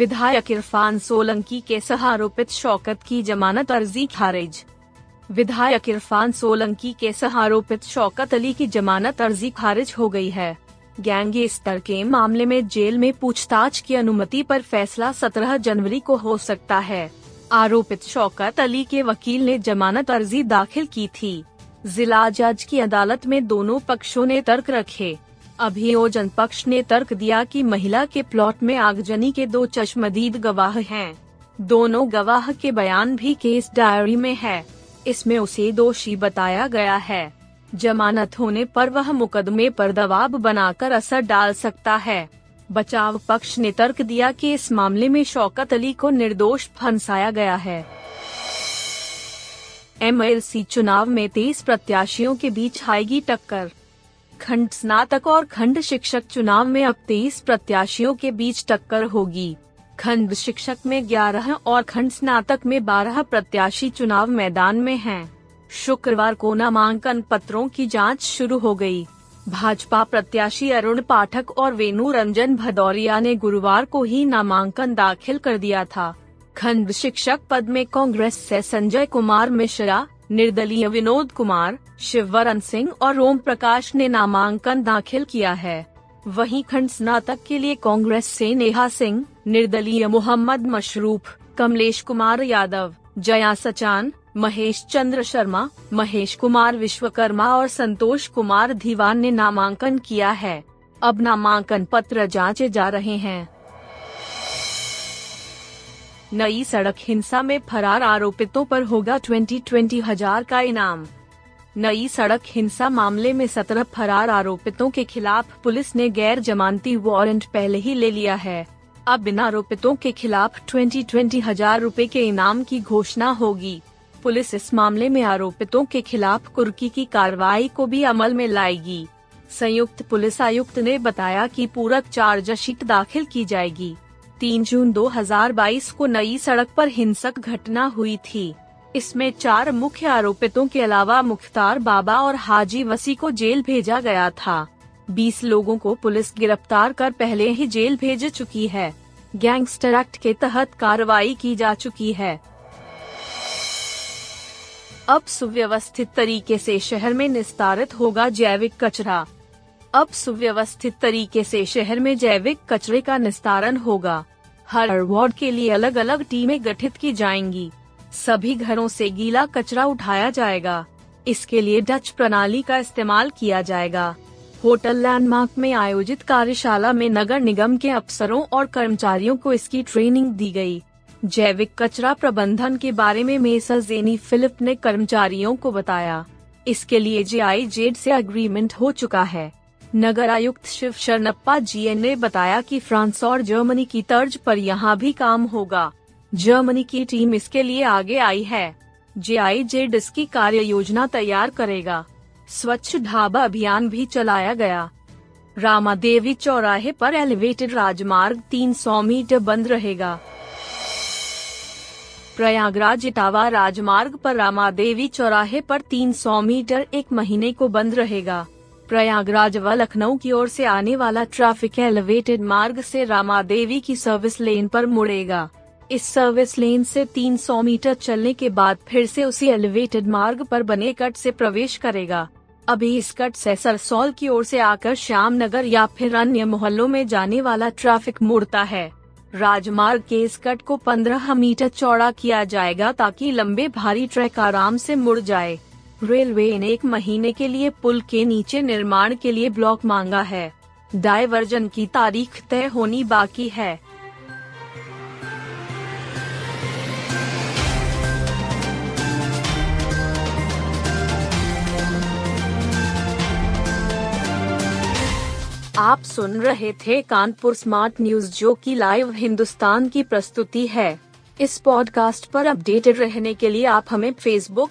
विधायक इरफान सोलंकी के सह आरोपित शौकत की जमानत अर्जी खारिज। विधायक इरफान सोलंकी के सह आरोपित शौकत अली की जमानत अर्जी खारिज हो गई है। गैंगस्टर के मामले में जेल में पूछताछ की अनुमति पर फैसला 17 जनवरी को हो सकता है। आरोपित शौकत अली के वकील ने जमानत अर्जी दाखिल की थी। जिला जज की अदालत में दोनों पक्षों ने तर्क रखे। अभियोजन पक्ष ने तर्क दिया कि महिला के प्लॉट में आगजनी के दो चश्मदीद गवाह हैं। दोनों गवाह के बयान भी केस डायरी में है। इसमें उसे दोषी बताया गया है। जमानत होने पर वह मुकदमे पर दबाव बनाकर असर डाल सकता है। बचाव पक्ष ने तर्क दिया कि इस मामले में शौकत अली को निर्दोष फंसाया गया है। एम चुनाव में तेईस प्रत्याशियों के बीच आएगी टक्कर। खंड स्नातक और खंड शिक्षक चुनाव में अब तेईस प्रत्याशियों के बीच टक्कर होगी खंड शिक्षक में 11 और खंड स्नातक में 12 प्रत्याशी चुनाव मैदान में हैं। शुक्रवार को नामांकन पत्रों की जाँच शुरू हो गई। भाजपा प्रत्याशी अरुण पाठक और वेणु रंजन भदौरिया ने गुरुवार को ही नामांकन दाखिल कर दिया था खंड शिक्षक पद में कांग्रेस से संजय कुमार मिश्रा निर्दलीय विनोद कुमार शिववरन सिंह और ओम प्रकाश ने नामांकन दाखिल किया है। वहीं खंड स्नातक के लिए कांग्रेस से नेहा सिंह, निर्दलीय मोहम्मद मशरूफ, कमलेश कुमार यादव, जया सचान, महेश चंद्र शर्मा, महेश कुमार विश्वकर्मा और संतोष कुमार धीवान ने नामांकन किया है। अब नामांकन पत्र जांचे जा रहे हैं। नई सड़क हिंसा में फरार आरोपितों पर होगा ट्वेंटी ट्वेंटी हज़ार का इनाम। नई सड़क हिंसा मामले में सत्रह फरार आरोपितों के खिलाफ पुलिस ने गैर जमानती वारंट पहले ही ले लिया है। अब इन आरोपितों के खिलाफ ट्वेंटी ट्वेंटी हज़ार रूपए के इनाम की घोषणा होगी। पुलिस इस मामले में आरोपितों के खिलाफ कुर्की की कार्रवाई को भी अमल में लाएगी। संयुक्त पुलिस आयुक्त ने बताया कि पूरक चार्जशीट दाखिल की जाएगी। तीन जून 2022 को नई सड़क पर हिंसक घटना हुई थी। इसमें चार मुख्य आरोपितों के अलावा मुख्तार बाबा और हाजी वसी को जेल भेजा गया था। 20 लोगों को पुलिस गिरफ़्तार कर पहले ही जेल भेज चुकी है। गैंगस्टर एक्ट के तहत कार्रवाई की जा चुकी है। अब सुव्यवस्थित तरीके से शहर में निस्तारित होगा जैविक कचरा। अब सुव्यवस्थित तरीके से शहर में जैविक कचरे का निस्तारण होगा। हर वार्ड के लिए अलग अलग टीमें गठित की जाएँगी। सभी घरों से गीला कचरा उठाया जाएगा। इसके लिए डच प्रणाली का इस्तेमाल किया जाएगा। होटल लैंडमार्क में आयोजित कार्यशाला में नगर निगम के अफसरों और कर्मचारियों को इसकी ट्रेनिंग दी गई। जैविक कचरा प्रबंधन के बारे में मेसर जेनी फिलिप ने कर्मचारियों को बताया। इसके लिए जे आई जेड से अग्रीमेंट हो चुका है। नगर आयुक्त शिव शरणप्पा जी ने बताया कि फ्रांस और जर्मनी की तर्ज पर यहाँ भी काम होगा। जर्मनी की टीम इसके लिए आगे आई है। जे आई जेड इसकी कार्य योजना तैयार करेगा। स्वच्छ ढाबा अभियान भी चलाया गया। रामा देवी चौराहे पर एलिवेटेड राजमार्ग 300 मीटर बंद रहेगा। प्रयागराज इटावा राजमार्ग पर रामा देवी चौराहे पर 300 मीटर एक महीने को बंद रहेगा। प्रयागराज व लखनऊ की ओर से आने वाला ट्रैफ़िक एलिवेटेड मार्ग से रामा देवी की सर्विस लेन पर मुड़ेगा। इस सर्विस लेन से 300 मीटर चलने के बाद फिर से उसी एलिवेटेड मार्ग पर बने कट से प्रवेश करेगा। अभी इस कट से सरसौल की ओर से आकर श्याम नगर या फिर अन्य मोहल्लों में जाने वाला ट्रैफ़िक मुड़ता है। राजमार्ग के इस कट को 15 मीटर चौड़ा किया जाएगा ताकि लंबे भारी ट्रक आराम से मुड़ जाए। रेलवे ने एक महीने के लिए पुल के नीचे निर्माण के लिए ब्लॉक मांगा है। डायवर्जन की तारीख तय होनी बाकी है। आप सुन रहे थे कानपुर स्मार्ट न्यूज़, जो की लाइव हिंदुस्तान की प्रस्तुति है। इस पॉडकास्ट पर अपडेटेड रहने के लिए आप हमें फेसबुक